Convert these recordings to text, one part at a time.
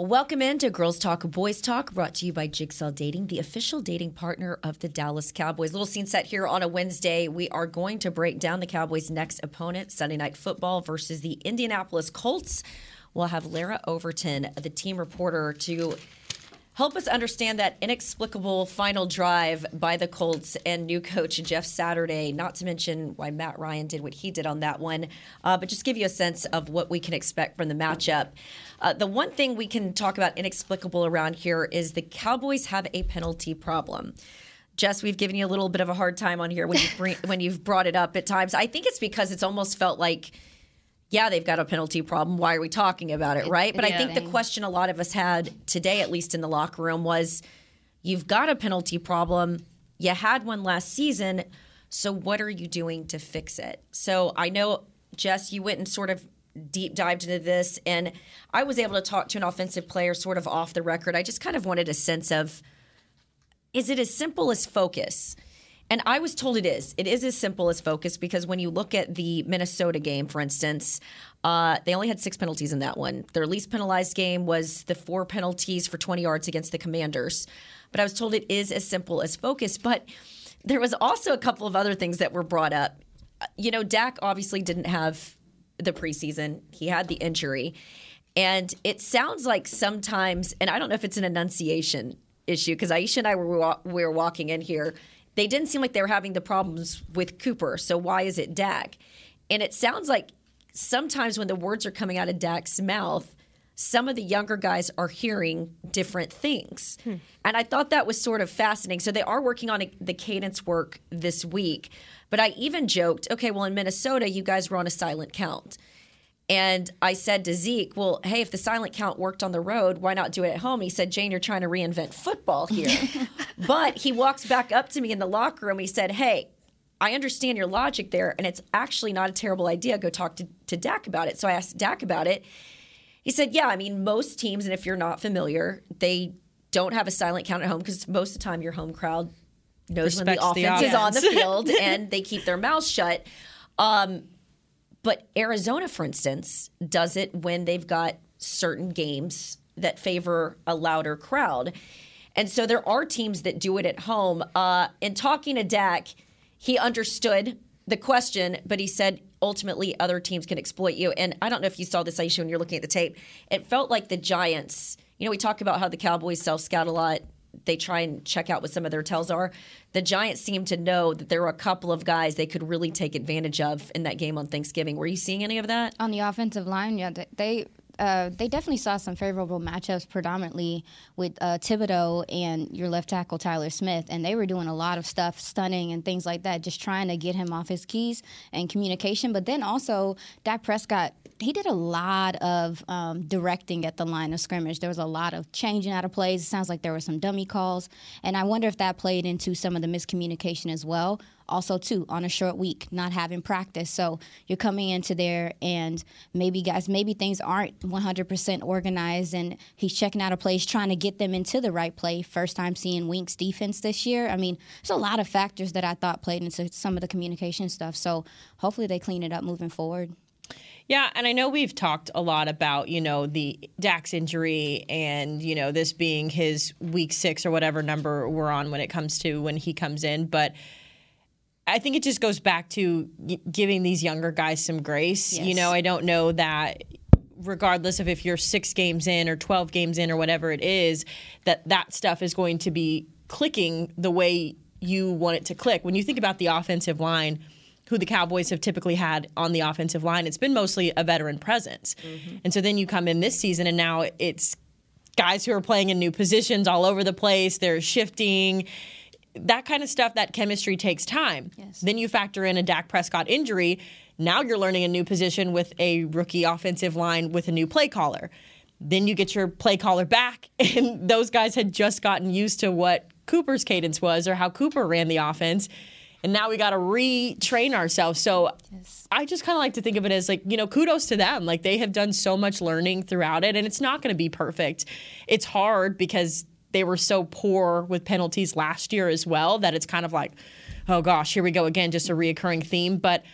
Welcome into Girls Talk, Boys Talk, brought to you by Jigsaw Dating, the official dating partner of the Dallas Cowboys. Little scene set here on a Wednesday. We are going to break down the Cowboys' next opponent, Sunday Night Football versus the Indianapolis Colts. We'll have Larra Overton, the team reporter, to help us understand that inexplicable final drive by the Colts and new coach Jeff Saturday, not to mention why Matt Ryan did what he did on that one, uh, but just give you a sense of what we can expect from the matchup. Uh, the one thing we can talk about inexplicable around here is the Cowboys have a penalty problem. Jess, we've given you a little bit of a hard time on here when you've, bring, when you've brought it up at times. I think it's because it's almost felt like, yeah, they've got a penalty problem. Why are we talking about it, right? But I think the question a lot of us had today, at least in the locker room, was you've got a penalty problem. You had one last season. So what are you doing to fix it? So I know, Jess, you went and sort of deep dived into this, and I was able to talk to an offensive player sort of off the record. I just kind of wanted a sense of is it as simple as focus? And I was told it is. It is as simple as focus because when you look at the Minnesota game, for instance, uh, they only had six penalties in that one. Their least penalized game was the four penalties for 20 yards against the Commanders. But I was told it is as simple as focus. But there was also a couple of other things that were brought up. You know, Dak obviously didn't have the preseason, he had the injury. And it sounds like sometimes, and I don't know if it's an enunciation issue, because Aisha and I were, we were walking in here they didn't seem like they were having the problems with Cooper. So why is it Dak? And it sounds like sometimes when the words are coming out of Dak's mouth, some of the younger guys are hearing different things. Hmm. And I thought that was sort of fascinating. So they are working on a, the cadence work this week. But I even joked, okay, well, in Minnesota, you guys were on a silent count. And I said to Zeke, well, hey, if the silent count worked on the road, why not do it at home? He said, Jane, you're trying to reinvent football here. but he walks back up to me in the locker room. He said, hey, I understand your logic there, and it's actually not a terrible idea. Go talk to, to Dak about it. So I asked Dak about it. He said, yeah, I mean, most teams, and if you're not familiar, they don't have a silent count at home because most of the time your home crowd knows when the offense the is on the field and they keep their mouths shut. Um, but Arizona, for instance, does it when they've got certain games that favor a louder crowd. And so there are teams that do it at home. Uh, in talking to Dak, he understood the question, but he said ultimately other teams can exploit you. And I don't know if you saw this, Aisha, when you're looking at the tape. It felt like the Giants, you know, we talk about how the Cowboys self scout a lot they try and check out what some of their tells are. The Giants seem to know that there were a couple of guys they could really take advantage of in that game on Thanksgiving. Were you seeing any of that? On the offensive line, yeah, they uh, they definitely saw some favorable matchups, predominantly with uh, Thibodeaux and your left tackle Tyler Smith, and they were doing a lot of stuff, stunning and things like that, just trying to get him off his keys and communication. But then also, Dak Prescott he did a lot of um, directing at the line of scrimmage. There was a lot of changing out of plays. It sounds like there were some dummy calls, and I wonder if that played into some of the miscommunication as well. Also, too, on a short week, not having practice, so you're coming into there, and maybe guys, maybe things aren't 100% organized, and he's checking out a plays, trying to get them into the right play. First time seeing Wink's defense this year. I mean, there's a lot of factors that I thought played into some of the communication stuff. So hopefully they clean it up moving forward. Yeah, and I know we've talked a lot about, you know, the Dak's injury and, you know, this being his week six or whatever number we're on when it comes to when he comes in. But I think it just goes back to giving these younger guys some grace. Yes. You know, I don't know that regardless of if you're six games in or 12 games in or whatever it is, that that stuff is going to be clicking the way you want it to click. When you think about the offensive line, who the Cowboys have typically had on the offensive line. It's been mostly a veteran presence. Mm-hmm. And so then you come in this season and now it's guys who are playing in new positions all over the place, they're shifting. That kind of stuff, that chemistry takes time. Yes. Then you factor in a Dak Prescott injury. Now you're learning a new position with a rookie offensive line with a new play caller. Then you get your play caller back, and those guys had just gotten used to what Cooper's cadence was or how Cooper ran the offense. And now we got to retrain ourselves. So yes. I just kind of like to think of it as like, you know, kudos to them. Like they have done so much learning throughout it, and it's not going to be perfect. It's hard because they were so poor with penalties last year as well that it's kind of like, oh gosh, here we go again, just a reoccurring theme. But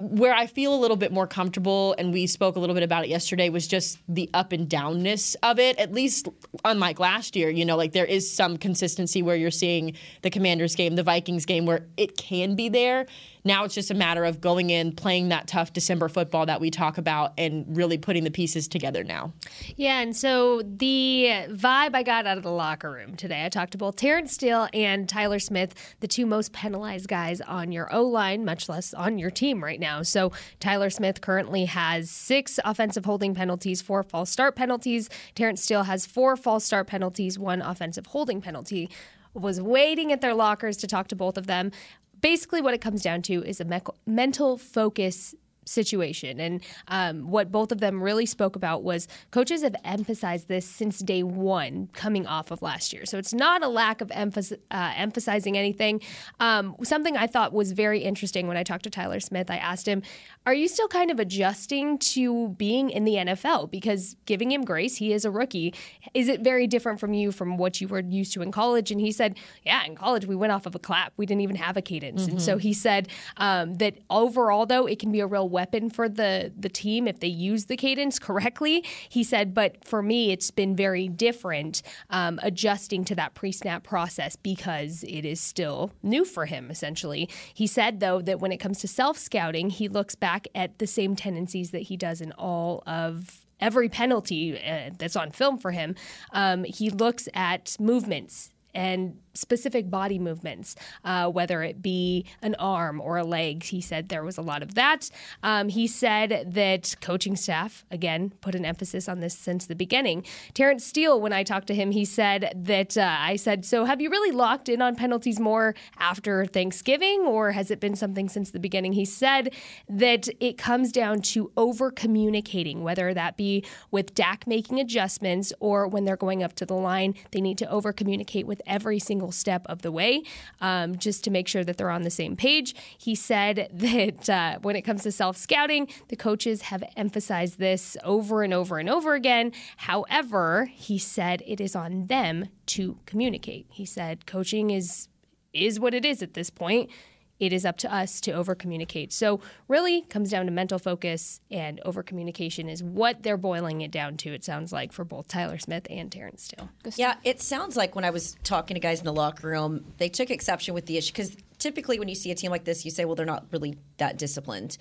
where I feel a little bit more comfortable, and we spoke a little bit about it yesterday, was just the up and downness of it. At least, unlike last year, you know, like there is some consistency where you're seeing the Commanders game, the Vikings game, where it can be there. Now it's just a matter of going in, playing that tough December football that we talk about, and really putting the pieces together now. Yeah, and so the vibe I got out of the locker room today, I talked to both Terence Steele and Tyler Smith, the two most penalized guys on your O line, much less on your team right now. So Tyler Smith currently has six offensive holding penalties, four false start penalties. Terence Steele has four false start penalties, one offensive holding penalty was waiting at their lockers to talk to both of them basically what it comes down to is a me- mental focus situation. And um, what both of them really spoke about was coaches have emphasized this since day one coming off of last year. So it's not a lack of emphasis, uh, emphasizing anything. Um, something I thought was very interesting when I talked to Tyler Smith, I asked him, Are you still kind of adjusting to being in the NFL? Because giving him grace, he is a rookie. Is it very different from you from what you were used to in college? And he said, Yeah, in college, we went off of a clap. We didn't even have a cadence. Mm-hmm. And so he said um, that overall, though, it can be a real weapon for the the team if they use the cadence correctly. He said, but for me, it's been very different um, adjusting to that pre snap process because it is still new for him. Essentially, he said though that when it comes to self scouting, he looks back at the same tendencies that he does in all of every penalty uh, that's on film for him. Um, he looks at movements and specific body movements, uh, whether it be an arm or a leg. He said there was a lot of that. Um, he said that coaching staff, again, put an emphasis on this since the beginning. Terence Steele, when I talked to him, he said that uh, I said, So have you really locked in on penalties more after Thanksgiving, or has it been something since the beginning? He said that it comes down to over communicating, whether that be with Dak making adjustments or when they're going up to the line, they need to over communicate with every single single step of the way um, just to make sure that they're on the same page. He said that uh, when it comes to self scouting, the coaches have emphasized this over and over and over again. However, he said it is on them to communicate. He said coaching is is what it is at this point it is up to us to over communicate. So, really comes down to mental focus, and over communication is what they're boiling it down to, it sounds like, for both Tyler Smith and Terence Steele. Yeah, it sounds like when I was talking to guys in the locker room, they took exception with the issue because typically when you see a team like this, you say, well, they're not really that disciplined.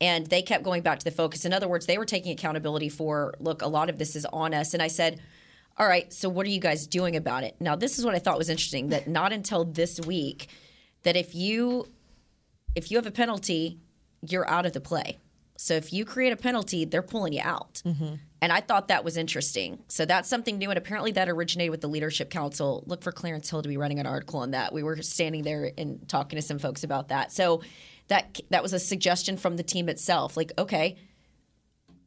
And they kept going back to the focus. In other words, they were taking accountability for, look, a lot of this is on us. And I said, all right, so what are you guys doing about it? Now, this is what I thought was interesting that not until this week that if you if you have a penalty, you're out of the play. So if you create a penalty, they're pulling you out. Mm-hmm. And I thought that was interesting. So that's something new. And apparently that originated with the Leadership Council. Look for Clarence Hill to be writing an article on that. We were standing there and talking to some folks about that. So that that was a suggestion from the team itself. Like, okay,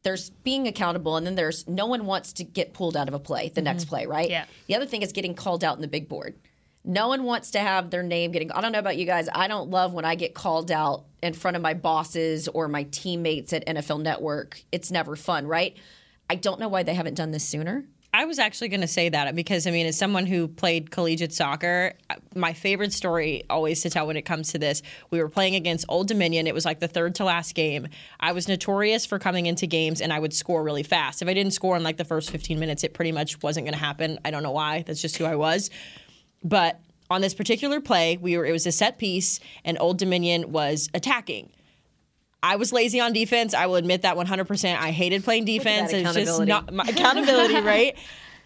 there's being accountable, and then there's no one wants to get pulled out of a play, the mm-hmm. next play, right? Yeah. The other thing is getting called out in the big board. No one wants to have their name getting. I don't know about you guys. I don't love when I get called out in front of my bosses or my teammates at NFL Network. It's never fun, right? I don't know why they haven't done this sooner. I was actually going to say that because I mean, as someone who played collegiate soccer, my favorite story always to tell when it comes to this, we were playing against Old Dominion. It was like the third to last game. I was notorious for coming into games and I would score really fast. If I didn't score in like the first 15 minutes, it pretty much wasn't going to happen. I don't know why. That's just who I was. But on this particular play, we were it was a set piece, and Old Dominion was attacking. I was lazy on defense. I will admit that 100%. I hated playing defense. It's just not my accountability, right?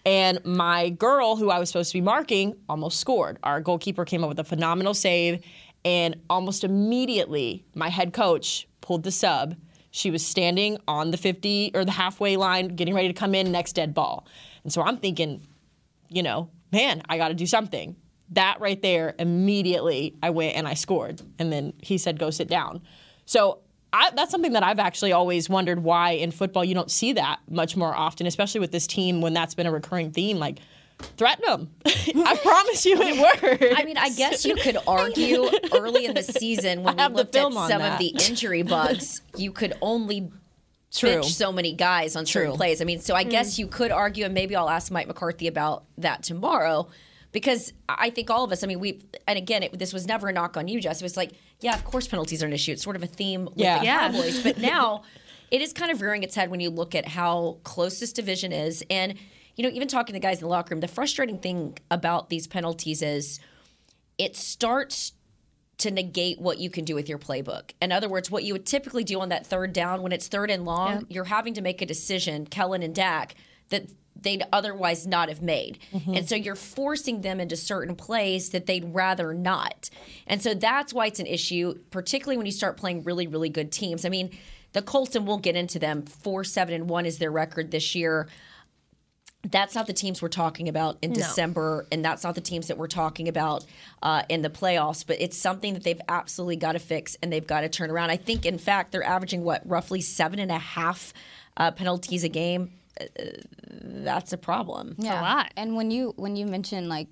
And my girl, who I was supposed to be marking, almost scored. Our goalkeeper came up with a phenomenal save, and almost immediately, my head coach pulled the sub. She was standing on the 50 or the halfway line, getting ready to come in next dead ball. And so I'm thinking, you know, man, I got to do something. That right there, immediately I went and I scored. And then he said, go sit down. So I, that's something that I've actually always wondered why in football you don't see that much more often, especially with this team when that's been a recurring theme. Like, threaten them. I promise you it worked. I mean, I guess you could argue early in the season when I we looked at some of the injury bugs, you could only True. bench so many guys on certain plays. I mean, so I guess mm. you could argue, and maybe I'll ask Mike McCarthy about that tomorrow. Because I think all of us, I mean, we, and again, it, this was never a knock on you, Jess. It was like, yeah, of course penalties are an issue. It's sort of a theme with Yeah. the Yeah. Cowboys. But now it is kind of rearing its head when you look at how close this division is. And, you know, even talking to guys in the locker room, the frustrating thing about these penalties is it starts to negate what you can do with your playbook. In other words, what you would typically do on that third down when it's third and long, you're having to make a decision, Kellen and Dak, that they'd otherwise not have made. Mm-hmm. And so you're forcing them into certain plays that they'd rather not. And so that's why it's an issue, particularly when you start playing really, really good teams. I mean, the Colts, and we'll get into them, four, seven, and one is their record this year that's not the teams we're talking about in December, and that's not the teams that we're talking about uh, in the playoffs. But it's something that they've absolutely got to fix and they've got to turn around. I think, in fact, they're averaging what roughly seven and a half uh, penalties a game. Uh, that's a problem. Yeah. a lot. And when you when you mention like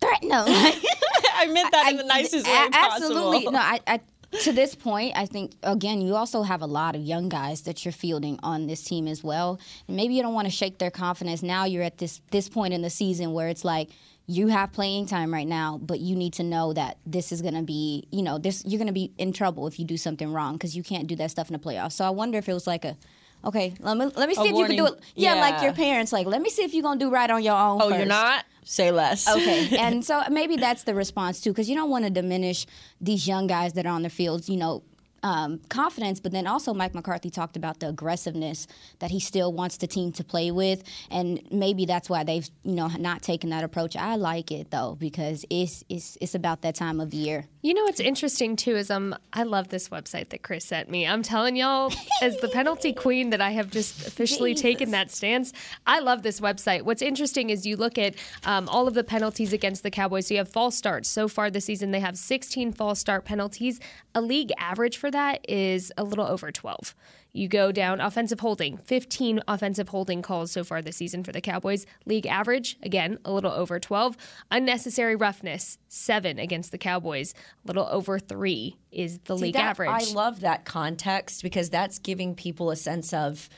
threaten them, I meant that in the nicest way A- possible. Absolutely. No, I, I to this point, I think again, you also have a lot of young guys that you're fielding on this team as well. And maybe you don't want to shake their confidence. Now you're at this this point in the season where it's like you have playing time right now, but you need to know that this is going to be, you know, this you're going to be in trouble if you do something wrong because you can't do that stuff in the playoffs. So I wonder if it was like a Okay, let me let me see if you can do it. warning. Yeah, like your parents. Like, let me see if you're gonna do right on your own. Oh, you're not? Say less. Okay, and so maybe that's the response too, because you don't want to diminish these young guys that are on the fields. You know. Um, confidence, but then also Mike McCarthy talked about the aggressiveness that he still wants the team to play with, and maybe that's why they've you know not taken that approach. I like it though because it's it's it's about that time of year. You know what's interesting too is um I love this website that Chris sent me. I'm telling y'all, as the penalty queen that I have just officially taken that stance. I love this website. What's interesting is you look at um, all of the penalties against the Cowboys. So you have false starts. So far this season, they have 16 false start penalties. A league average for that is a little over 12. You go down offensive holding, 15 offensive holding calls so far this season for the Cowboys. League average, again, a little over 12. Unnecessary roughness, seven against the Cowboys. A little over three is the See, league that- average. I love that context because that's giving people a sense of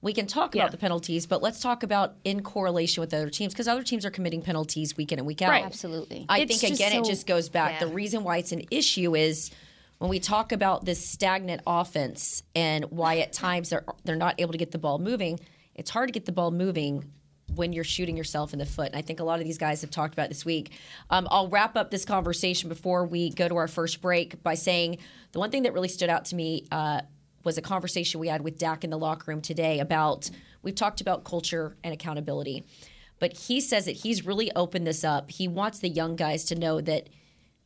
we can talk Yeah. about the penalties, but let's talk about in correlation with other teams because other teams are committing penalties week in and week out. Right. Absolutely. I It's think just again, it just goes back. yeah. The reason why it's an issue is when we talk about this stagnant offense and why at times they're they're not able to get the ball moving. It's hard to get the ball moving when you're shooting yourself in the foot. And I think a lot of these guys have talked about this week. Um, I'll wrap up this conversation before we go to our first break by saying the one thing that really stood out to me uh, was a conversation we had with Dak in the locker room today about we've talked about culture and accountability. But he says that he's really opened this up. He wants the young guys to know that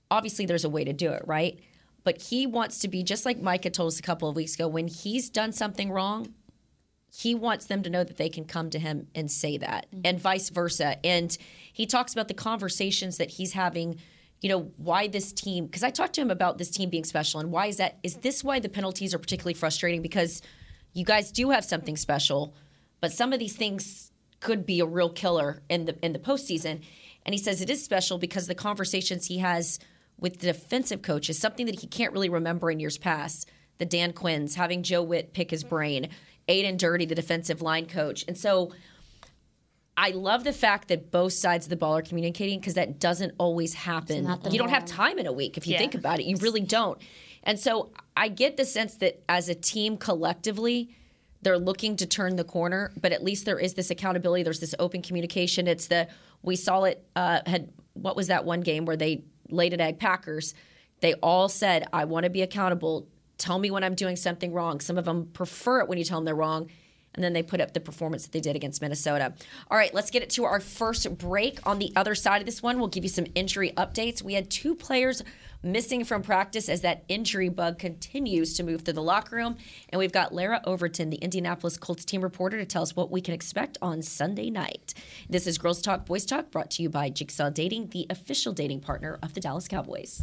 obviously there's a way to do it, right? But he wants to be just like Micah told us a couple of weeks ago when he's done something wrong, he wants them to know that they can come to him and say that mm-hmm. and vice versa. And he talks about the conversations that he's having, you know, why this team because I talked to him about this team being special and why is that is this why the penalties are particularly frustrating because you guys do have something special, but some of these things could be a real killer in the in the postseason. And he says it is special because the conversations he has with the defensive coach is something that he can't really remember in years past. The Dan Quinns, having Joe Whitt pick his brain, Aden Durde, the defensive line coach. And so I love the fact that both sides of the ball are communicating because that doesn't always happen. You don't have time in a week if you Yeah. think about it. You really don't. And so I get the sense that as a team collectively, they're looking to turn the corner, but at least there is this accountability. There's this open communication. It's the we saw it uh, had what was that one game where they laid an egg Packers. They all said, "I want to be accountable. Tell me when I'm doing something wrong." Some of them prefer it when you tell them they're wrong. And then they put up the performance that they did against Minnesota. All right, let's get it to our first break. On the other side of this one, we'll give you some injury updates. We had two players missing from practice as that injury bug continues to move through the locker room. And we've got Larra Overton, the Indianapolis Colts team reporter, to tell us what we can expect on Sunday night. This is Girls Talk, Boys Talk, brought to you by Jigsaw Dating, the official dating partner of the Dallas Cowboys.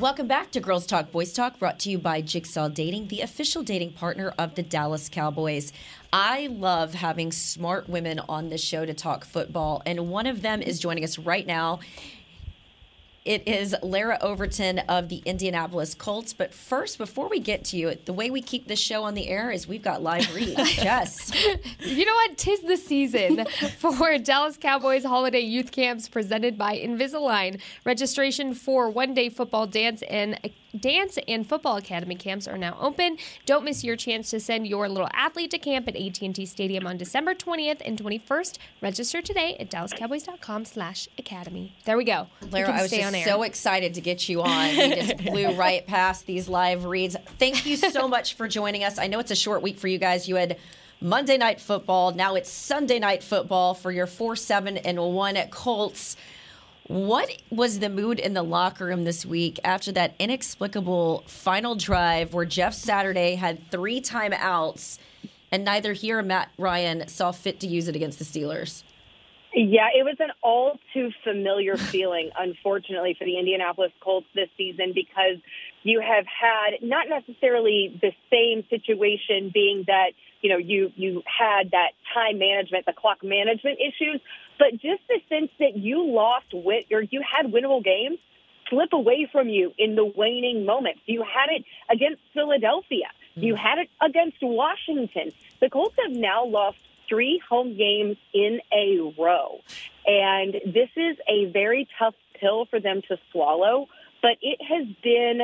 Welcome back to Girls Talk Boys Talk, brought to you by Jigsaw Dating, the official dating partner of the Dallas Cowboys. I love having smart women on this show to talk football, and one of them is joining us right now. It is Larra Overton of the Indianapolis Colts. But first, before we get to you, the way we keep this show on the air is we've got live reads. Yes. You know what? Tis the season for Dallas Cowboys holiday youth camps presented by Invisalign. Registration for one day football, dance, and dance and football academy camps are now open. Don't miss your chance to send your little athlete to camp at AT&T Stadium on December 20th and 21st. Register today at DallasCowboys.com slash academy. There we go. Larra, I was just so excited to get you on. You just blew right past these live reads. Thank you so much for joining us. I know it's a short week for you guys. You had Monday night football. Now it's Sunday night football for your 4 7 and 1 at Colts. What was the mood in the locker room this week after that inexplicable final drive where Jeff Saturday had three timeouts and neither he or Matt Ryan saw fit to use it against the Steelers? Yeah, it was an all too familiar feeling, unfortunately, for the Indianapolis Colts this season because you have had not necessarily the same situation being that, you know, you, you had that time management, the clock management issues, but just the sense that you lost wit or you had winnable games slip away from you in the waning moments. You had it against Philadelphia. Mm. You had it against Washington. The Colts have now lost three home games in a row. And this is a very tough pill for them to swallow, but it has been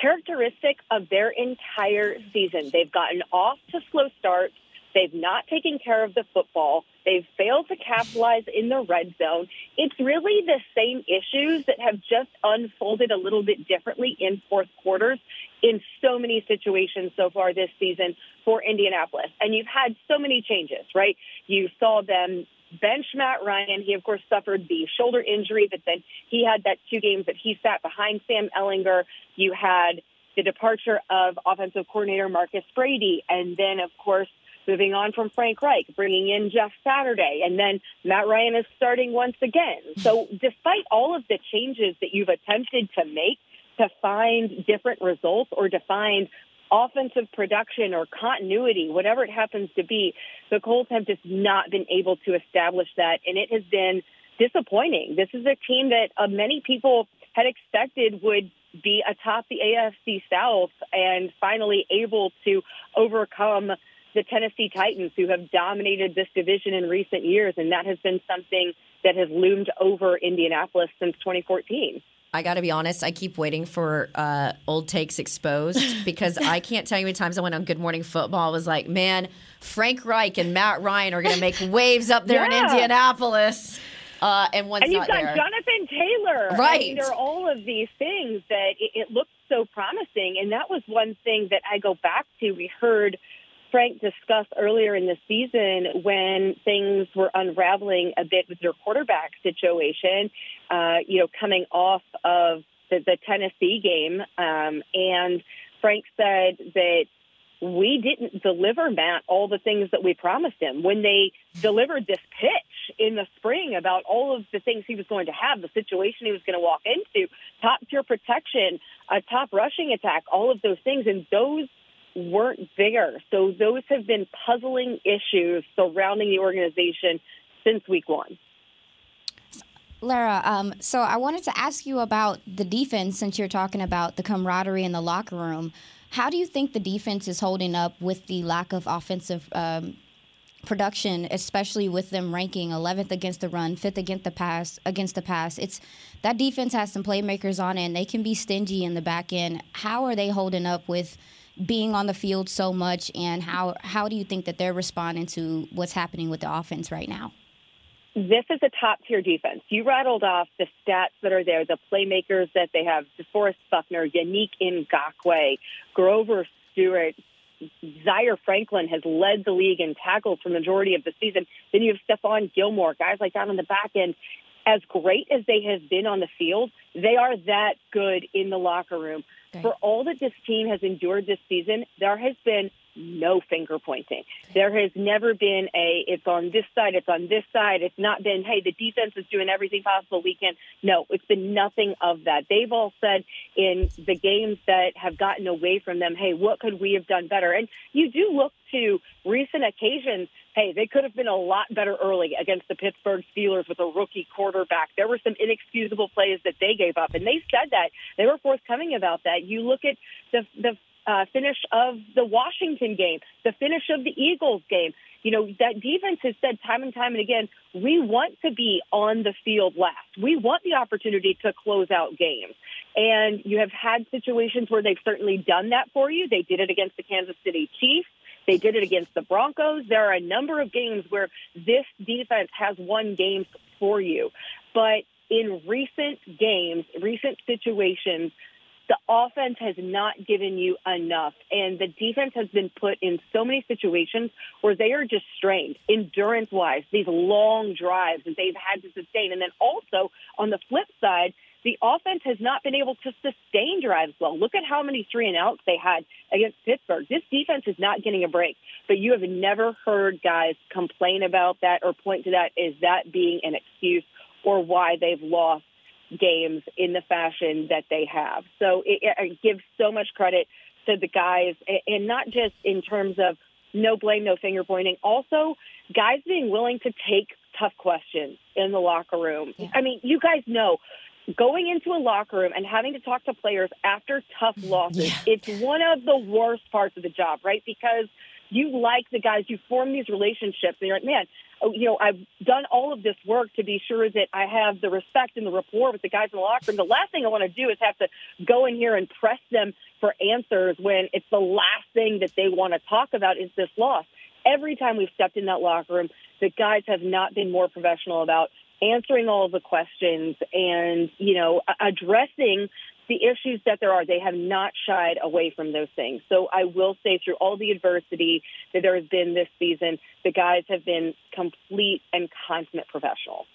characteristic of their entire season. They've gotten off to slow starts. They've not taken care of the football. They've failed to capitalize in the red zone. It's really the same issues that have just unfolded a little bit differently in fourth quarters in so many situations so far this season for Indianapolis. And you've had so many changes, right? You saw them bench Matt Ryan. He, of course, suffered the shoulder injury, but then he had that two games that he sat behind Sam Ehlinger. You had the departure of offensive coordinator Marcus Brady. And then, of course, moving on from Frank Reich, bringing in Jeff Saturday, and then Matt Ryan is starting once again. So, despite all of the changes that you've attempted to make to find different results or to find offensive production or continuity, whatever it happens to be, the Colts have just not been able to establish that, and it has been disappointing. This is a team that uh, many people had expected would be atop the AFC South and finally able to overcome the Tennessee Titans, who have dominated this division in recent years, and that has been something that has loomed over Indianapolis since 2014. I got to be honest, I keep waiting for uh, old takes exposed because I can't tell you how many times I went on Good Morning Football. I was like, man, Frank Reich and Matt Ryan are going to make waves up there Yeah. in Indianapolis. Uh, and one's and you've got there. Jonathan Taylor. I Right. mean, there are all of these things that it, it looked so promising. And that was one thing that I go back to. We heard Frank discussed earlier in the season when things were unraveling a bit with their quarterback situation, uh, you know, coming off of the, the Tennessee game. Um, and Frank said that we didn't deliver Matt all the things that we promised him when they delivered this pitch in the spring about all of the things he was going to have, the situation he was going to walk into, top tier protection, a top rushing attack, all of those things, and those weren't there. So those have been puzzling issues surrounding the organization since week one. Larra, um, so I wanted to ask you about the defense since you're talking about the camaraderie in the locker room. How do you think the defense is holding up with the lack of offensive um, production, especially with them ranking 11th against the run, 5th against the pass? Against the pass, it's that defense has some playmakers on it, and they can be stingy in the back end. How are they holding up with? Being on the field so much and how how do you think that they're responding to what's happening with the offense right now? This is a top tier defense. You rattled off the stats that are there, the playmakers that they have: DeForest Buckner, Yannick Ngakoue, Grover Stewart, Zaire Franklin has led the league in tackles for the majority of the season. Then you have Stephon Gilmore, guys like that on the back end. As great as they have been on the field, they are that good in the locker room. For all that this team has endured this season, there has been no finger pointing. There has never been a, it's on this side, it's on this side. It's not been, hey, the defense is doing everything possible we can. No, it's been nothing of that. They've all said in the games that have gotten away from them, hey, what could we have done better? And you do look to recent occasions, hey, they could have been a lot better early against the Pittsburgh Steelers with a rookie quarterback. There were some inexcusable plays that they gave up, and they said that. They were forthcoming about that. You look at the, the uh, finish of the Washington game, the finish of the Eagles game. You know, that defense has said time and time and again, we want to be on the field last. We want the opportunity to close out games. And you have had situations where they've certainly done that for you. They did it against the Kansas City Chiefs. They did it against the Broncos. There are a number of games where this defense has won games for you. But in recent games, recent situations, the offense has not given you enough. And the defense has been put in so many situations where they are just strained, endurance wise, these long drives that they've had to sustain. And then also on the flip side, the offense has not been able to sustain drives well. Look at how many three and outs they had against Pittsburgh. This defense is not getting a break, but you have never heard guys complain about that or point to that as that being an excuse or why they've lost games in the fashion that they have. So it, it gives so much credit to the guys, and not just in terms of no blame, no finger pointing. Also, guys being willing to take tough questions in the locker room. I mean, you guys know going into a locker room and having to talk to players after tough losses, it's one of the worst parts of the job, right? Because you like the guys, you form these relationships, and you're like, man, oh, you know, I've done all of this work to be sure that I have the respect and the rapport with the guys in the locker room. The last thing I want to do is have to go in here and press them for answers when it's the last thing that they want to talk about is this loss. Every time we've stepped in that locker room, the guys have not been more professional about answering all of the questions and, you know, addressing the issues that there are. They have not shied away from those things. So I will say through all the adversity that there has been this season, the guys have been complete and consummate professionals.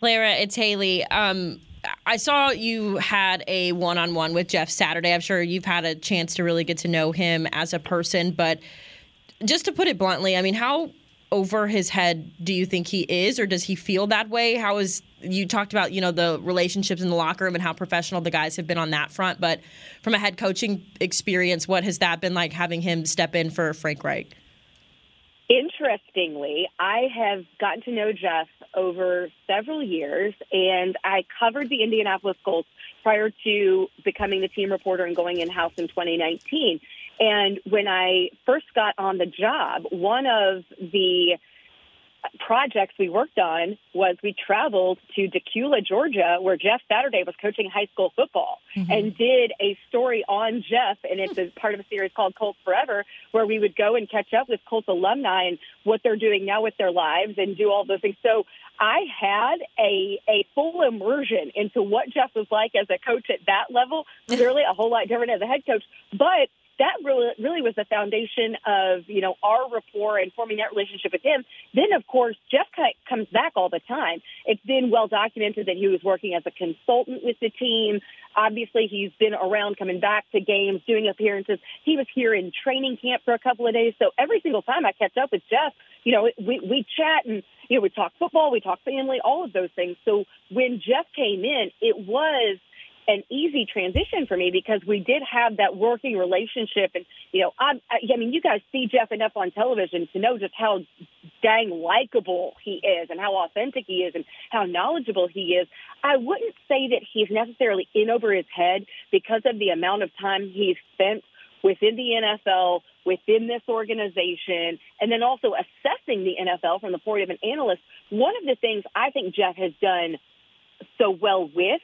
Larra, it's Haley. Um, I saw you had a one on one with Jeff Saturday. I'm sure you've had a chance to really get to know him as a person. But just to put it bluntly, I mean, how over his head do you think he is, or does he feel that way? How is you talked about, you know, the relationships in the locker room and how professional the guys have been on that front. But from a head coaching experience, what has that been like having him step in for Frank Reich? Interestingly, I have gotten to know Jeff over several years, and I covered the Indianapolis Colts prior to becoming the team reporter and going in house in 2019. And when I first got on the job, one of the projects we worked on was we traveled to Dacula, Georgia, where Jeff Saturday was coaching high school football mm-hmm. and did a story on Jeff. And it's a part of a series called Colts Forever, where we would go and catch up with Colts alumni and what they're doing now with their lives and do all those things. So I had a, a full immersion into what Jeff was like as a coach at that level. Clearly a whole lot different as a head coach, but that really really was the foundation of you know our rapport and forming that relationship with him. Then of course Jeff comes back all the time. It's been well documented that he was working as a consultant with the team. Obviously he's been around coming back to games, doing appearances. He was here in training camp for a couple of days. So every single time I catch up with Jeff, you know, we we chat and you know we talk football, we talk family, all of those things. So when Jeff came in, it was an easy transition for me because we did have that working relationship. And, you know, I, I mean, you guys see Jeff enough on television to know just how dang likable he is and how authentic he is and how knowledgeable he is. I wouldn't say that he's necessarily in over his head because of the amount of time he's spent within the NFL, within this organization, and then also assessing the NFL from the point of an analyst. One of the things I think Jeff has done so well with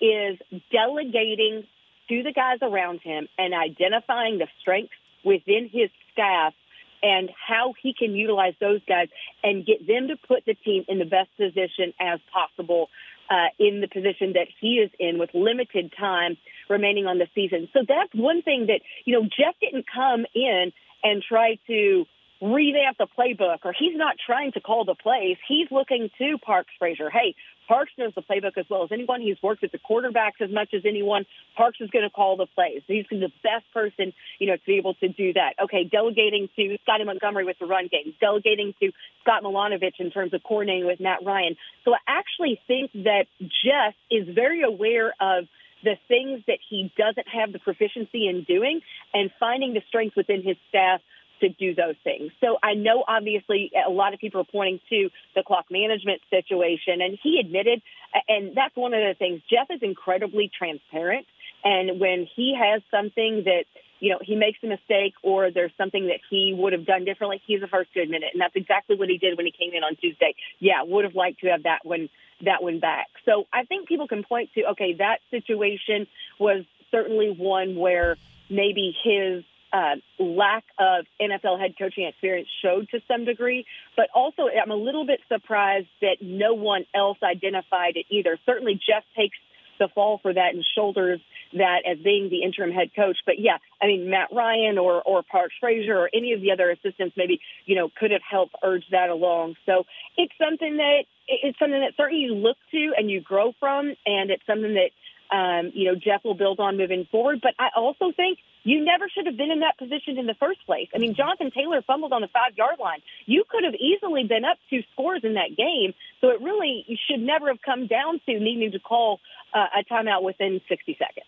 is delegating to the guys around him and identifying the strengths within his staff and how he can utilize those guys and get them to put the team in the best position as possible uh, in the position that he is in with limited time remaining on the season. So that's one thing that, you know, Jeff didn't come in and try to revamp the playbook or he's not trying to call the plays. He's looking to Parks Frazier. Hey, Parks knows the playbook as well as anyone. He's worked with the quarterbacks as much as anyone. Parks is going to call the plays. He's the best person, you know, to be able to do that. Okay, delegating to Scotty Montgomery with the run game, delegating to Scott Milanovich in terms of coordinating with Matt Ryan. So I actually think that Jeff is very aware of the things that he doesn't have the proficiency in doing and finding the strength within his staff to do those things. So I know obviously a lot of people are pointing to the clock management situation and he admitted, and that's one of the things, Jeff is incredibly transparent. And when he has something that, you know, he makes a mistake or there's something that he would have done differently, he's the first to admit it. And that's exactly what he did when he came in on Tuesday. Yeah, would have liked to have that one, that one back. So I think people can point to, okay, that situation was certainly one where maybe his uh, lack of NFL head coaching experience showed to some degree, but also I'm a little bit surprised that no one else identified it either. Certainly, Jeff takes the fall for that and shoulders that as being the interim head coach. But yeah, I mean Matt Ryan or or Parks Frazier or any of the other assistants maybe you know could have helped urge that along. So it's something that it's something that certainly you look to and you grow from, and it's something that um, you know, Jeff will build on moving forward. But I also think you never should have been in that position in the first place. I mean, Jonathan Taylor fumbled on the five yard line. You could have easily been up two scores in that game. So it really should never have come down to needing to call uh, a timeout within 60 seconds.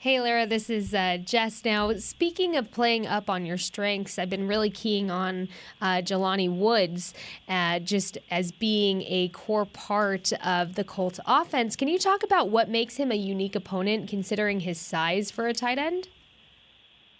Hey, Larra, this is uh, Jess. Now, speaking of playing up on your strengths, I've been really keying on uh, Jelani Woods uh, just as being a core part of the Colts offense. Can you talk about what makes him a unique opponent considering his size for a tight end?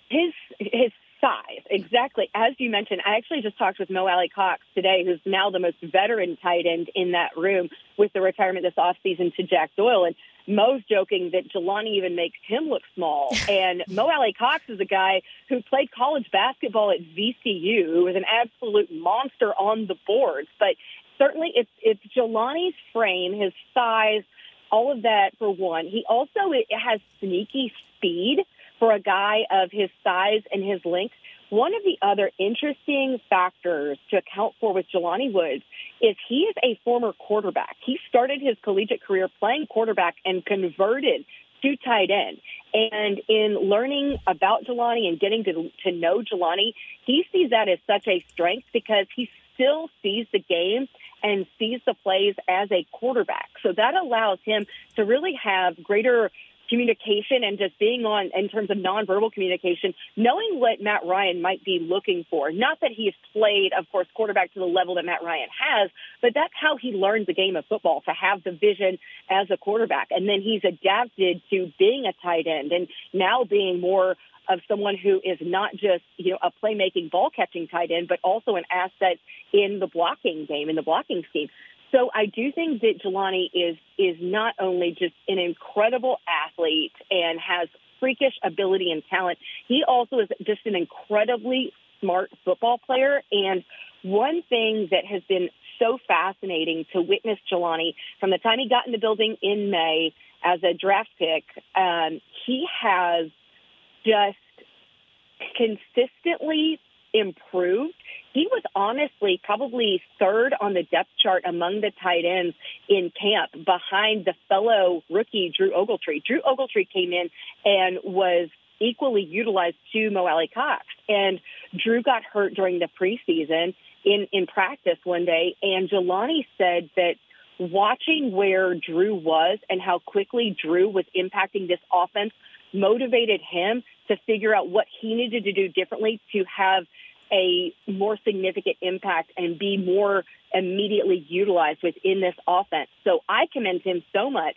His, his size, exactly. As you mentioned, I actually just talked with Mo Alie-Cox today, who's now the most veteran tight end in that room with the retirement this offseason to Jack Doyle. And Mo's joking that Jelani even makes him look small. And Mo Alie-Cox is a guy who played college basketball at VCU, who was an absolute monster on the boards. But certainly it's, it's Jelani's frame, his size, all of that for one. He also has sneaky speed for a guy of his size and his length. One of the other interesting factors to account for with Jelani Woods is he is a former quarterback. He started his collegiate career playing quarterback and converted to tight end. And in learning about Jelani and getting to, to know Jelani, he sees that as such a strength because he still sees the game and sees the plays as a quarterback. So that allows him to really have greater communication and just being on in terms of nonverbal communication, knowing what Matt Ryan might be looking for. Not that he's played, of course, quarterback to the level that Matt Ryan has, but that's how he learned the game of football to have the vision as a quarterback. And then he's adapted to being a tight end and now being more of someone who is not just, you know, a playmaking ball catching tight end, but also an asset in the blocking game, in the blocking scheme. So I do think that Jelani is is not only just an incredible athlete and has freakish ability and talent, he also is just an incredibly smart football player. And one thing that has been so fascinating to witness Jelani from the time he got in the building in May as a draft pick, um, he has just consistently improved. He was honestly probably third on the depth chart among the tight ends in camp behind the fellow rookie Drew Ogletree. Drew Ogletree came in and was equally utilized to Mo Alie-Cox. And Drew got hurt during the preseason in, in practice one day. And Jelani said that watching where Drew was and how quickly Drew was impacting this offense motivated him to figure out what he needed to do differently to have a more significant impact and be more immediately utilized within this offense. So I commend him so much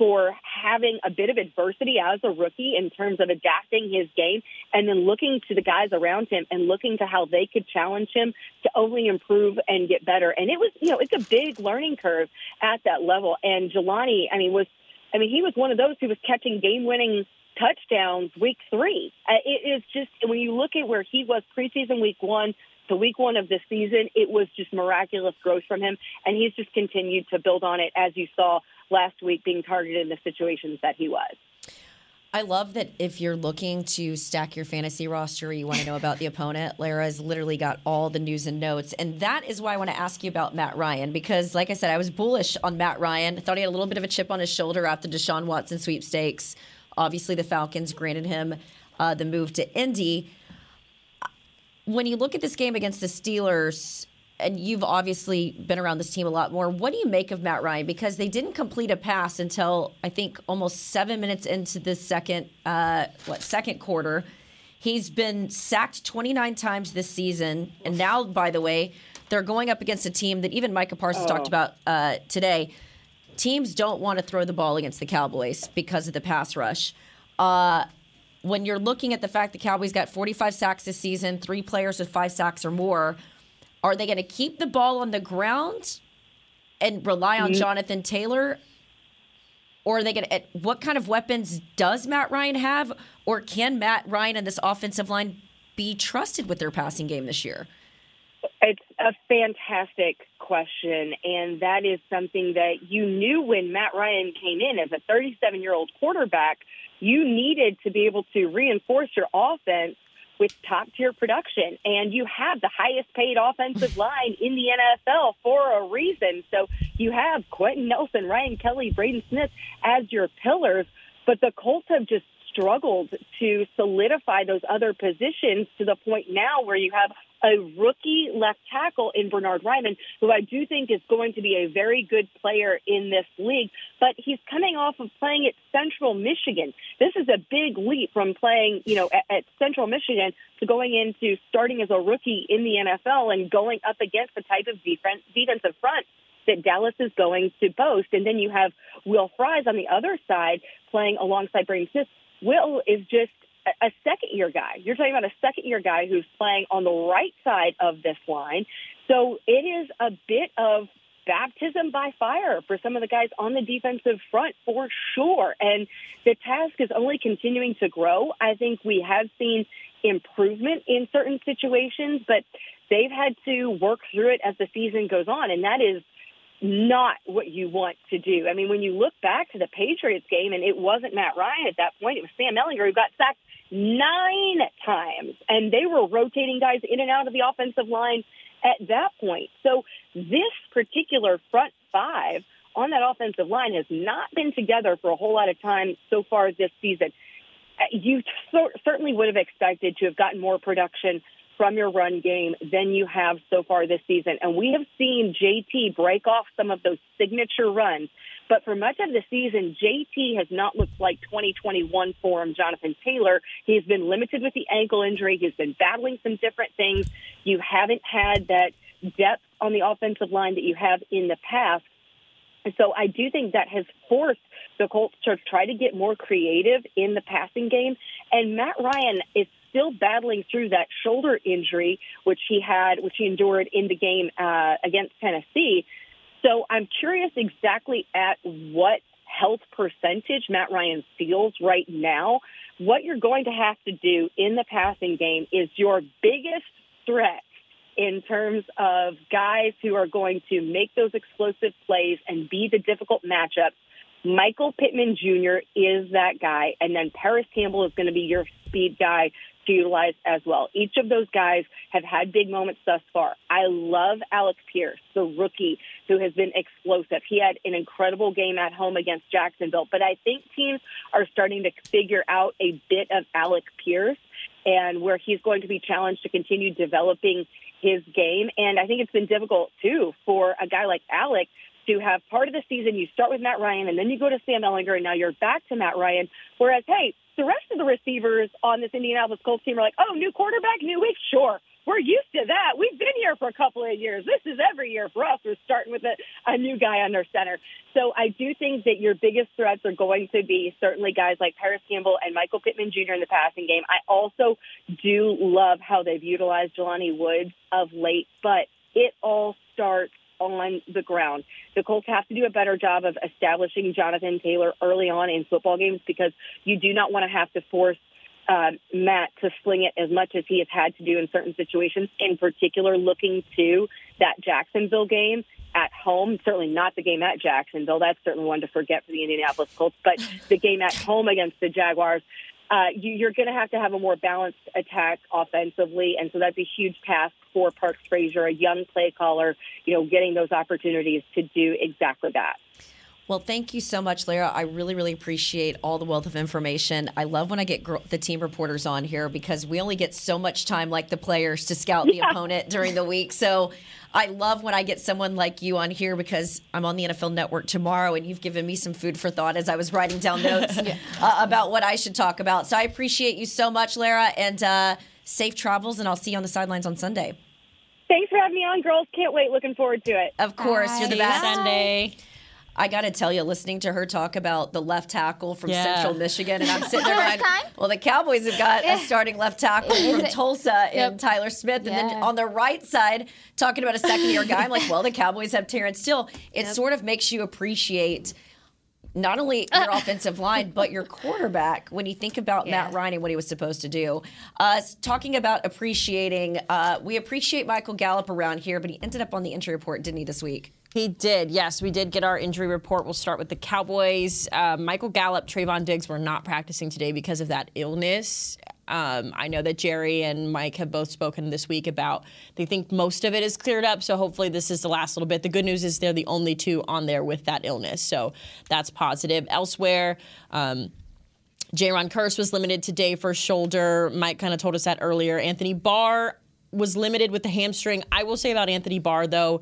for having a bit of adversity as a rookie in terms of adapting his game and then looking to the guys around him and looking to how they could challenge him to only improve and get better. And it was, you know, it's a big learning curve at that level. And Jelani, I mean, was, I mean, he was one of those who was catching game winning touchdowns week three. Uh, it is just when you look at where he was preseason week one to week one of this season, it was just miraculous growth from him, and he's just continued to build on it as you saw last week being targeted in the situations that he was. I love that if you're looking to stack your fantasy roster, you want to know about the opponent. Larra has literally got all the news and notes. And that is why I want to ask you about Matt Ryan, because, like I said, I was bullish on Matt Ryan. I thought he had a little bit of a chip on his shoulder after Deshaun Watson sweepstakes. Obviously, the Falcons granted him uh, the move to Indy. When you look at this game against the Steelers, and you've obviously been around this team a lot more. What do you make of Matt Ryan? Because they didn't complete a pass until I think almost seven minutes into the second uh, what second quarter. He's been sacked 29 times this season, and now, by the way, they're going up against a team that even Micah Parsons oh. talked about uh, today teams don't want to throw the ball against the Cowboys because of the pass rush. Uh, when you're looking at the fact the Cowboys got 45 sacks this season, three players with five sacks or more, are they going to keep the ball on the ground and rely on mm-hmm. Jonathan Taylor? Or are they going to, what kind of weapons does Matt Ryan have? Or can Matt Ryan and this offensive line be trusted with their passing game this year? It's a fantastic question, and that is something that you knew when Matt Ryan came in as a 37 year old quarterback. You needed to be able to reinforce your offense with top tier production, and you have the highest paid offensive line in the NFL for a reason. So you have Quenton Nelson, Ryan Kelly, Braden Smith as your pillars, but the Colts have just struggled to solidify those other positions to the point now where you have a rookie left tackle in Bernard Raimann, who I do think is going to be a very good player in this league, but he's coming off of playing at Central Michigan. This is a big leap from playing, you know, at, at Central Michigan to going into starting as a rookie in the NFL and going up against the type of defense, defensive front that Dallas is going to boast. And then you have Will Fries on the other side playing alongside Braden Smith. Will is just a second year guy. You're talking about a second year guy who's playing on the right side of this line. So it is a bit of baptism by fire for some of the guys on the defensive front for sure. And the task is only continuing to grow. I think we have seen improvement in certain situations, but they've had to work through it as the season goes on. And that is not what you want to do. I mean, when you look back to the Patriots game, and it wasn't Matt Ryan at that point, it was Sam Ehlinger who got sacked nine times, and they were rotating guys in and out of the offensive line at that point. So this particular front five on that offensive line has not been together for a whole lot of time so far this season. You certainly would have expected to have gotten more production from your run game than you have so far this season. And we have seen JT break off some of those signature runs But for much of the season, JT has not looked like 2021 form Jonathan Taylor. He's been limited with the ankle injury. He's been battling some different things. You haven't had that depth on the offensive line that you have in the past. So I do think that has forced the Colts to try to get more creative in the passing game. And Matt Ryan is still battling through that shoulder injury, which he had, which he endured in the game uh, against Tennessee. So I'm curious exactly at what health percentage Matt Ryan feels right now. What you're going to have to do in the passing game is your biggest threat in terms of guys who are going to make those explosive plays and be the difficult matchups. Michael Pittman Jr. is that guy, and then Parris Campbell is going to be your speed guy to utilize as well. Each of those guys have had big moments thus far. I love Alec Pierce, the rookie who has been explosive. He had an incredible game at home against Jacksonville, but I think teams are starting to figure out a bit of Alec Pierce and where he's going to be challenged to continue developing his game. And I think it's been difficult too for a guy like Alec to have part of the season you start with Matt Ryan and then you go to Sam Ehlinger, and now you're back to Matt Ryan. Whereas, hey, the rest of the receivers on this Indianapolis Colts team are like, oh, new quarterback, new week, sure. We're used to that. We've been here for a couple of years. This is every year for us. We're starting with a, a new guy under center. So I do think that your biggest threats are going to be certainly guys like Parris Campbell and Michael Pittman Jr. in the passing game. I also do love how they've utilized Jelani Woods of late, but it all starts on the ground. The Colts have to do a better job of establishing Jonathan Taylor early on in football games because you do not want to have to force uh, Matt to sling it as much as he has had to do in certain situations, in particular looking to that Jacksonville game at home. Certainly not the game at Jacksonville. That's certainly one to forget for the Indianapolis Colts, but the game at home against the Jaguars. Uh, you, you're going to have to have a more balanced attack offensively, and so that's a huge task for Parks Frazier, a young play caller. You know, getting those opportunities to do exactly that. Well, thank you so much, Larra. I really, really appreciate all the wealth of information. I love when I get gr- the team reporters on here because we only get so much time, like the players, to scout the yeah. opponent during the week. So I love when I get someone like you on here because I'm on the NFL Network tomorrow and you've given me some food for thought as I was writing down notes yeah. uh, about what I should talk about. So I appreciate you so much, Larra, and uh, safe travels, and I'll see you on the sidelines on Sunday. Thanks for having me on, girls. Can't wait. Looking forward to it. Of course. Bye. You're the best. Sunday. I got to tell you, listening to her talk about the left tackle from yeah. Central Michigan, and I'm sitting there going, well, the Cowboys have got a starting left tackle from Tulsa yep. in Tyler Smith. And yeah. then on the right side, talking about a second year guy, I'm like, well, the Cowboys have Terence Steele. It yep. sort of makes you appreciate not only your offensive line, but your quarterback when you think about yeah. Matt Ryan and what he was supposed to do. Uh, talking about appreciating, uh, we appreciate Michael Gallup around here, but he ended up on the injury report, didn't he, this week? He did, yes. We did get our injury report. We'll start with the Cowboys. Uh, Michael Gallup, Trevon Diggs were not practicing today because of that illness. Um, I know that Jerry and Mike have both spoken this week about they think most of it is cleared up. So hopefully this is the last little bit. The good news is they're the only two on there with that illness. So that's positive. Elsewhere, um, Jayron Kearse was limited today for shoulder. Mike kind of told us that earlier. Anthony Barr was limited with the hamstring. I will say about Anthony Barr, though,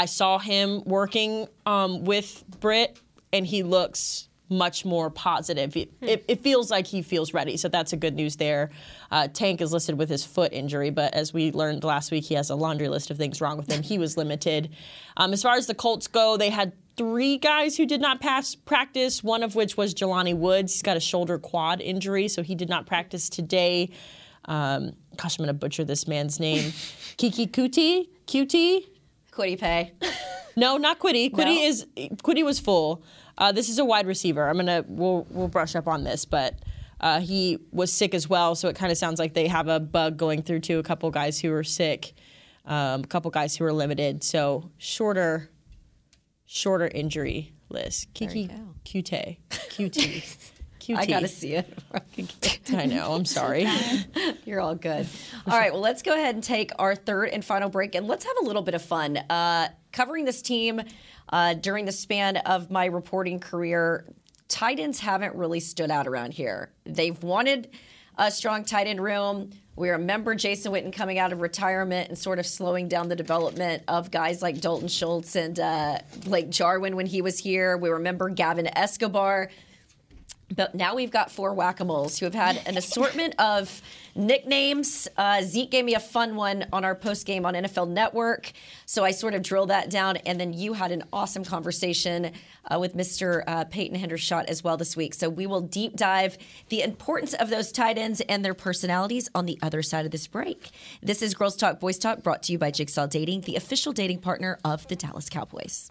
I saw him working um, with Britt, and he looks much more positive. It, hmm. it, it, feels like he feels ready, so that's a good news there. Uh, Tank is listed with his foot injury, but as we learned last week, he has a laundry list of things wrong with him. He was limited. Um, as far as the Colts go, they had three guys who did not pass practice, one of which was Jelani Woods. He's got a shoulder quad injury, so he did not practice today. Um, gosh, I'm going to butcher this man's name. Keke Coutee? Coutee? Kwity pay. no, not Kwity. Kwity no. is Kwity was full. Uh, this is a wide receiver. I'm gonna we'll we'll brush up on this, but uh, he was sick as well. So it kind of sounds like they have a bug going through to a couple guys who are sick, um, a couple guys who are limited. So shorter, shorter injury list. Keke Coutee, QT. QT. I gotta see it. I know. I'm sorry. You're all good. All right. Well, let's go ahead and take our third and final break, and let's have a little bit of fun. Uh, covering this team uh, during the span of my reporting career, tight ends haven't really stood out around here. They've wanted a strong tight end room. We remember Jason Witten coming out of retirement and sort of slowing down the development of guys like Dalton Schultz and uh, Blake Jarwin when he was here. We remember Gavin Escobar. But now we've got four whack-a-moles who have had an assortment of nicknames. Uh, Zeke gave me a fun one on our post game on NFL Network, so I sort of drilled that down. And then you had an awesome conversation uh, with Mr. Uh, Peyton Hendershot as well this week. So we will deep dive the importance of those tight ends and their personalities on the other side of this break. This is Girls Talk Boys Talk, brought to you by Jigsaw Dating, the official dating partner of the Dallas Cowboys.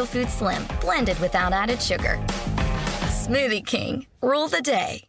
Food Slim, blended without added sugar. Smoothie King, rule the day.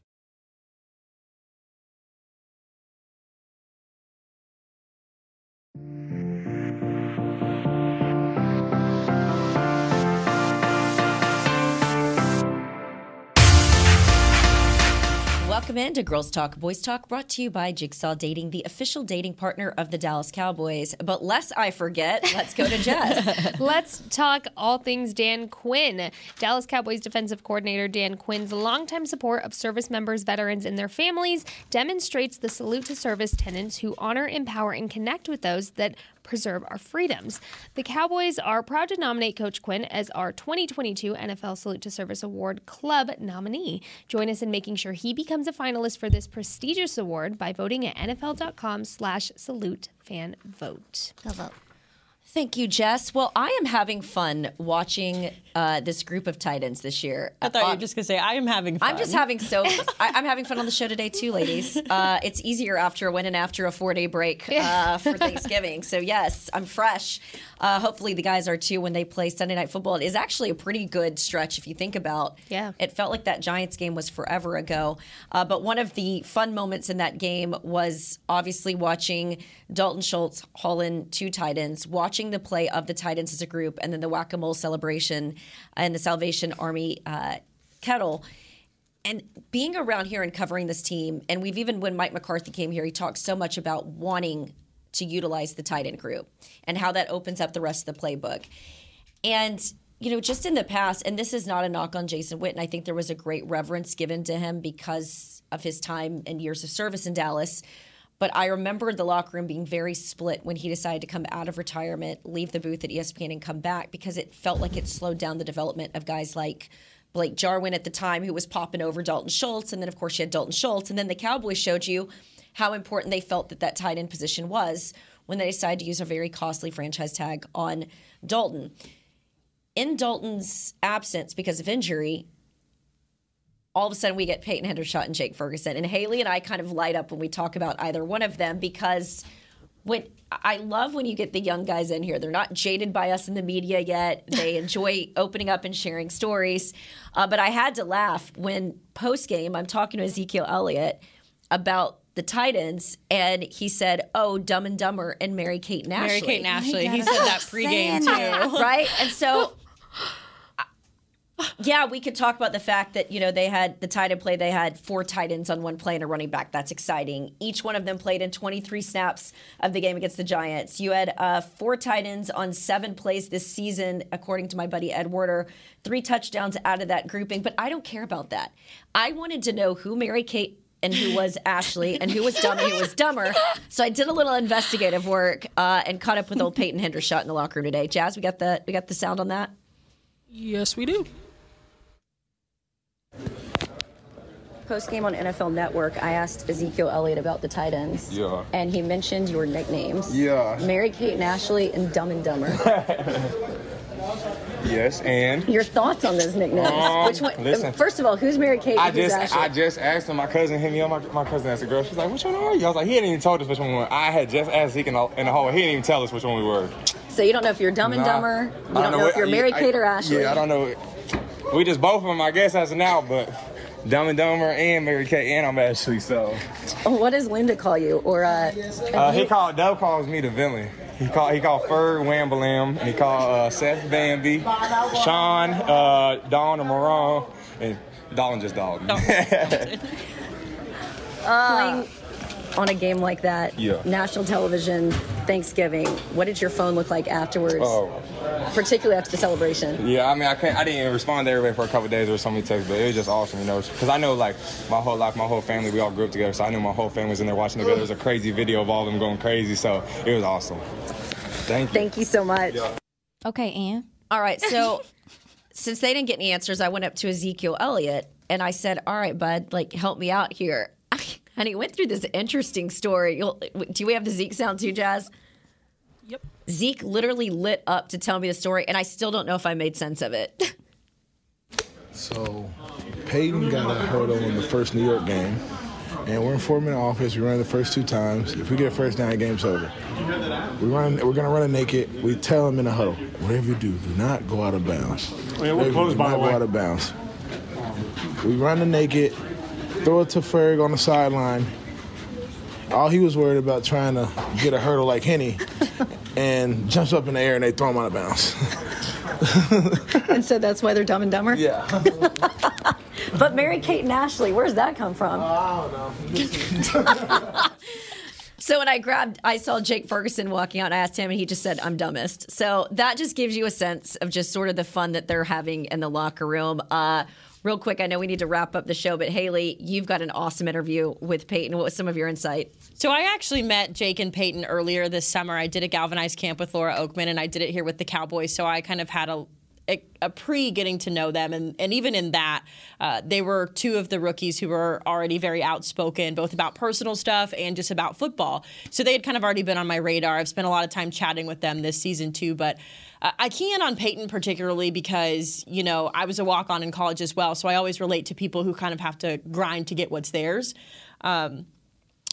Welcome in to Girls Talk Boys Talk, brought to you by Jigsaw Dating, the official dating partner of the Dallas Cowboys. But lest I forget, let's go to Jess. Let's talk all things Dan Quinn. Dallas Cowboys defensive coordinator Dan Quinn's longtime support of service members, veterans, and their families demonstrates the salute to service tenants who honor, empower, and connect with those that preserve our freedoms. The Cowboys are proud to nominate Coach Quinn as our 2022 NFL Salute to Service Award Club nominee. Join us in making sure he becomes a finalist for this prestigious award by voting at NFL.com slash salute fan vote. vote. Thank you, Jess. Well, I am having fun watching uh, this group of tight ends this year. I thought you Uh, were just gonna say I am having fun. I'm just having so I, I'm having fun on the show today too, ladies. Uh, it's easier after a win and after a four day break uh, for Thanksgiving. So yes, I'm fresh. Uh, hopefully the guys are too when they play Sunday night football. It is actually a pretty good stretch if you think about. Yeah. It felt like that Giants game was forever ago. Uh, but one of the fun moments in that game was obviously watching Dalton Schultz haul in two Titans, watching the play of the tight ends as a group, and then the whack a mole celebration and the Salvation Army uh, kettle. And being around here and covering this team, and we've even, when Mike McCarthy came here, he talked so much about wanting to utilize the tight end group and how that opens up the rest of the playbook. And you know, just in the past, and this is not a knock on Jason Witten, I think there was a great reverence given to him because of his time and years of service in Dallas. But I remember the locker room being very split when he decided to come out of retirement, leave the booth at ESPN, and come back because it felt like it slowed down the development of guys like Blake Jarwin at the time, who was popping over Dalton Schultz. And then, of course, you had Dalton Schultz. And then the Cowboys showed you how important they felt that that tight end position was when they decided to use a very costly franchise tag on Dalton. In Dalton's absence because of injury, all of a sudden we get Peyton Hendershot and Jake Ferguson. And Haley and I kind of light up when we talk about either one of them because when I love when you get the young guys in here. They're not jaded by us in the media yet. They enjoy opening up and sharing stories. Uh, but I had to laugh when post game I'm talking to Ezekiel Elliott about the tight ends, and he said, "Oh, Dumb and Dumber and Mary Kate and Ashley." Mary Kate and Ashley. He said that pregame too. right? And so yeah, we could talk about the fact that you know they had the tight end play. They had four tight ends on one play and a running back. That's exciting. Each one of them played in 23 snaps of the game against the Giants. You had uh, four tight ends on seven plays this season, according to my buddy Ed Werder. Three touchdowns out of that grouping, but I don't care about that. I wanted to know who Mary Kate and who was Ashley and who was dumb and who was dumber. So I did a little investigative work uh, and caught up with old Peyton Hendershot in the locker room today. Jazz, we got the we got the sound on that. Yes, we do. Post game on NFL Network, I asked Ezekiel Elliott about the tight ends. Yeah. And he mentioned your nicknames. Yeah. Mary Kate and Ashley and Dumb and Dumber. Yes, and your thoughts on those nicknames? Um, Which one? listen. First of all, who's Mary Kate I just Ashley? I just asked him. My cousin hit me up. My, my cousin asked a girl. She's like, "Which one are you?" I was like, "He hadn't even told us which one we were." I had just asked Zeke in the, in the hall. He didn't even tell us which one we were. so you don't know if you're Dumb and Nah. Dumber. You I don't, know, what- if you're Mary I- Kate or Ashley. Yeah, I don't know. We just both of them, I guess, as of now. But Dumb and Dumber and Mary Kate and I'm Ashley. So What does Linda call you? Or uh, uh, he called. Dove calls me the villain. He called. He called Ferg Wambalam, and he called uh, Seth Bambi, Sean, uh, Dawn, and Moran, and Dalton just Dalton. playing on a game like that, Yeah. national television, Thanksgiving. What did your phone look like afterwards? Oh. Particularly after the celebration. Yeah, I mean, I can't. I didn't even respond to everybody for a couple days or so many texts, but it was just awesome, you know. Because I know, like, my whole life, my whole family, we all grew up together, so I knew my whole family was in there watching together. There was a crazy video of all of them going crazy, so it was awesome. Thank you. Thank you so much. Okay, Ann. All right, so since they didn't get any answers, I went up to Ezekiel Elliott and I said, "All right, bud, like help me out here." And he went through this interesting story. You'll, do we have the Zeke sound too, Jazz? Yep. Zeke literally lit up to tell me the story, and I still don't know if I made sense of it. So Peyton got a hurdle in the first New York game. And we're in four minute offense. We run the first two times. If we get a first down, the game's over. We run. We're gonna run it naked. We tell them in the huddle, whatever you do, do not go out of bounds. Yeah, we're Whatever you close, do, by not the way. go out of bounds. We run the naked, throw it to Ferg on the sideline. All he was worried about trying to get a hurdle like Henny, and jumps up in the air and they throw him out of bounds. and so that's why they're dumb and dumber? Yeah. But Mary Kate and Ashley, where's that come from? I don't know. So when I grabbed, I saw Jake Ferguson walking out. I asked him, and he just said, "I'm dumbest." So that just gives you a sense of just sort of the fun that they're having in the locker room. Uh, real quick, I know we need to wrap up the show, but Haley, you've got an awesome interview with Peyton. What was some of your insight? So I actually met Jake and Peyton earlier this summer. I did a galvanized camp with Laura Okmin, and I did it here with the Cowboys. So I kind of had a a, pre getting to know them, and and even in that, uh, they were two of the rookies who were already very outspoken, both about personal stuff and just about football. So they had kind of already been on my radar. I've spent a lot of time chatting with them this season too, but. uh, I in on Peyton particularly because, you know, I was a walk on in college as well. So I always relate to people who kind of have to grind to get what's theirs. Um,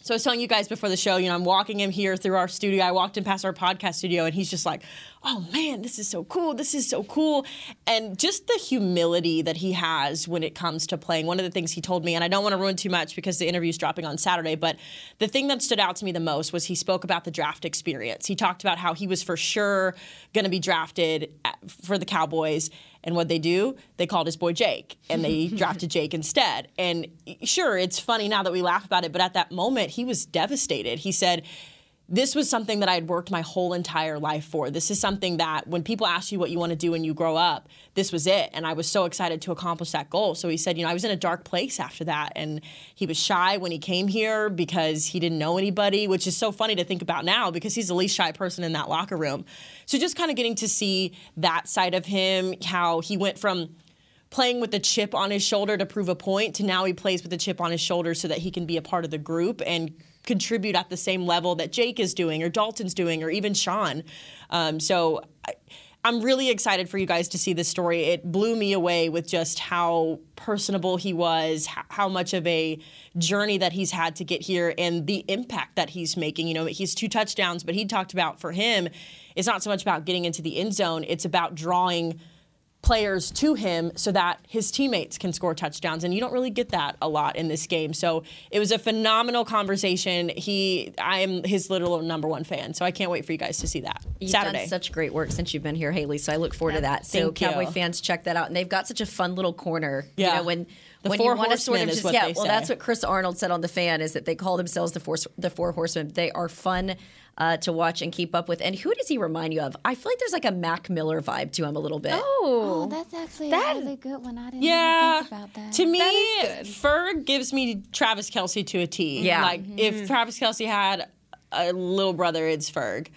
so I was telling you guys before the show, you know, I'm walking him here through our studio. I walked him past our podcast studio, and he's just like, "Oh man, this is so cool! This is so cool!" And just the humility that he has when it comes to playing. One of the things he told me, and I don't want to ruin too much because the interview's dropping on Saturday, but the thing that stood out to me the most was he spoke about the draft experience. He talked about how he was for sure going to be drafted for the Cowboys. And what they do, they called his boy Jake, and they drafted Jake instead. And sure, it's funny now that we laugh about it, but at that moment, he was devastated. He said, this was something that I had worked my whole entire life for. This is something that when people ask you what you want to do when you grow up, this was it. And I was so excited to accomplish that goal. So he said, you know, I was in a dark place after that. And he was shy when he came here because he didn't know anybody, which is so funny to think about now because he's the least shy person in that locker room. So just kind of getting to see that side of him, how he went from playing with a chip on his shoulder to prove a point to now he plays with a chip on his shoulder so that he can be a part of the group and contribute at the same level that Jake is doing or Dalton's doing or even Sean. Um, so I, I'm really excited for you guys to see this story. It blew me away with just how personable he was, how much of a journey that he's had to get here, and the impact that he's making. You know, he's two touchdowns, but he talked about for him, it's not so much about getting into the end zone, it's about drawing players to him so that his teammates can score touchdowns and you don't really get that a lot in this game so it was a phenomenal conversation he i am his literal number one fan so i can't wait for you guys to see that You've saturday done such great work since you've been here, Haley. So I look forward to that. So you. Cowboy fans, check that out. And they've got such a fun little corner. Yeah. You know, when The when Four you want to sort of just yeah. well, say. that's what Chris Arnold said on the fan is that they call themselves the four the Four Horsemen. They are fun. Uh, to watch and keep up with, and who does he remind you of? I feel like there's like a Mac Miller vibe to him a little bit. Oh, that's actually that- a really good one. I didn't Yeah, even think about that. to me, That is Ferg gives me Travis Kelce to a T. Yeah. like if Travis Kelce had a little brother, it's Ferg.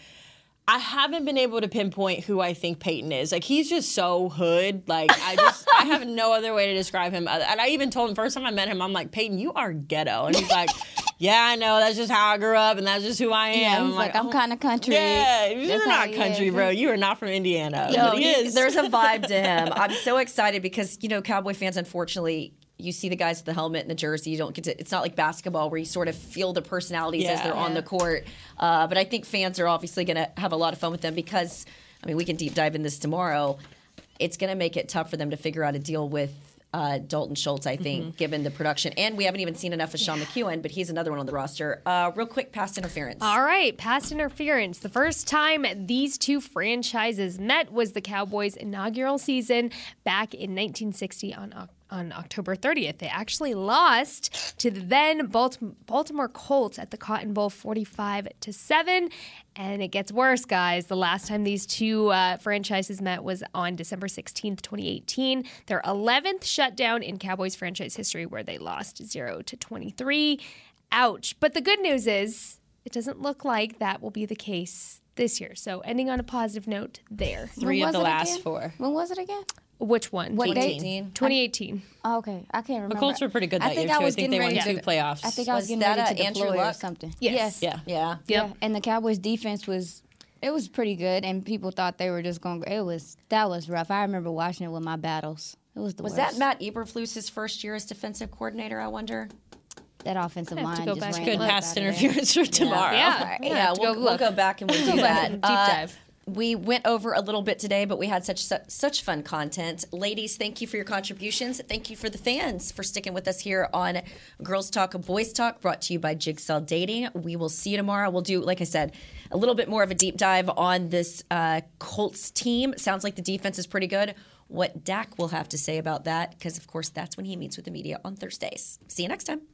I haven't been able to pinpoint who I think Peyton is. Like he's just so hood. Like I just I have no other way to describe him. And I even told him first time I met him, I'm like Peyton, you are ghetto, and he's like, Yeah, I know. That's just how I grew up, and that's just who I am. Yeah, he's like, I'm "Oh, kind of country. Yeah, you're not country, bro. You are not from Indiana. No, he is. there's a vibe to him. I'm so excited because you know Cowboy fans, unfortunately. You see the guys with the helmet and the jersey. You don't get to. It's not like basketball where you sort of feel the personalities as they're on the court. Uh, but I think fans are obviously going to have a lot of fun with them because, I mean, we can deep dive in this tomorrow. It's going to make it tough for them to figure out a deal with uh, Dalton Schultz. I think, Mm-hmm. given the production, and we haven't even seen enough of Sean McKeon, but he's another one on the roster. Uh, real quick, pass interference. All right, past interference. The first time these two franchises met was the Cowboys' inaugural season back in 1960 on Oc- on October 30th. They actually lost to the then Baltimore Colts at the Cotton Bowl 45 to 7. And it gets worse, guys. The last time these two uh, franchises met was on December 16th, 2018. Their 11th shutdown in Cowboys franchise history, where they lost 0 to 23. Ouch. But the good news is, it doesn't look like that will be the case this year. So, ending on a positive note there. Three of the last again? four. When was it again? Which one? What date? 2018. Oh, okay, I can't remember. The Colts were pretty good I that think year I too. I was think they getting won ready two to- playoffs. I think I was, Was getting that ready to Andrew deploy or something. Yes. Yeah. Yeah. Yeah, and the Cowboys defense was it was pretty good, and people thought they were just going. to It was that was rough. I remember watching it with my battles. It was the Was worst. that Matt Eberflus's first year as defensive coordinator? I wonder. that offensive I have to line go just back ran Good the look. past out of there. interference for tomorrow. Yeah. Yeah, have to we'll, go we'll go back and we'll do that. Deep Uh, dive. We went over a little bit today, but we had such such fun content. Ladies, thank you for your contributions. Thank you for the fans for sticking with us here on Girls Talk, Boys Talk, brought to you by Jigsaw Dating. We will see you tomorrow. We'll do, like I said, a little bit more of a deep dive on this uh, Colts team. Sounds like the defense is pretty good. What Dak will have to say about that, because of course that's when he meets with the media on Thursdays. See you next time.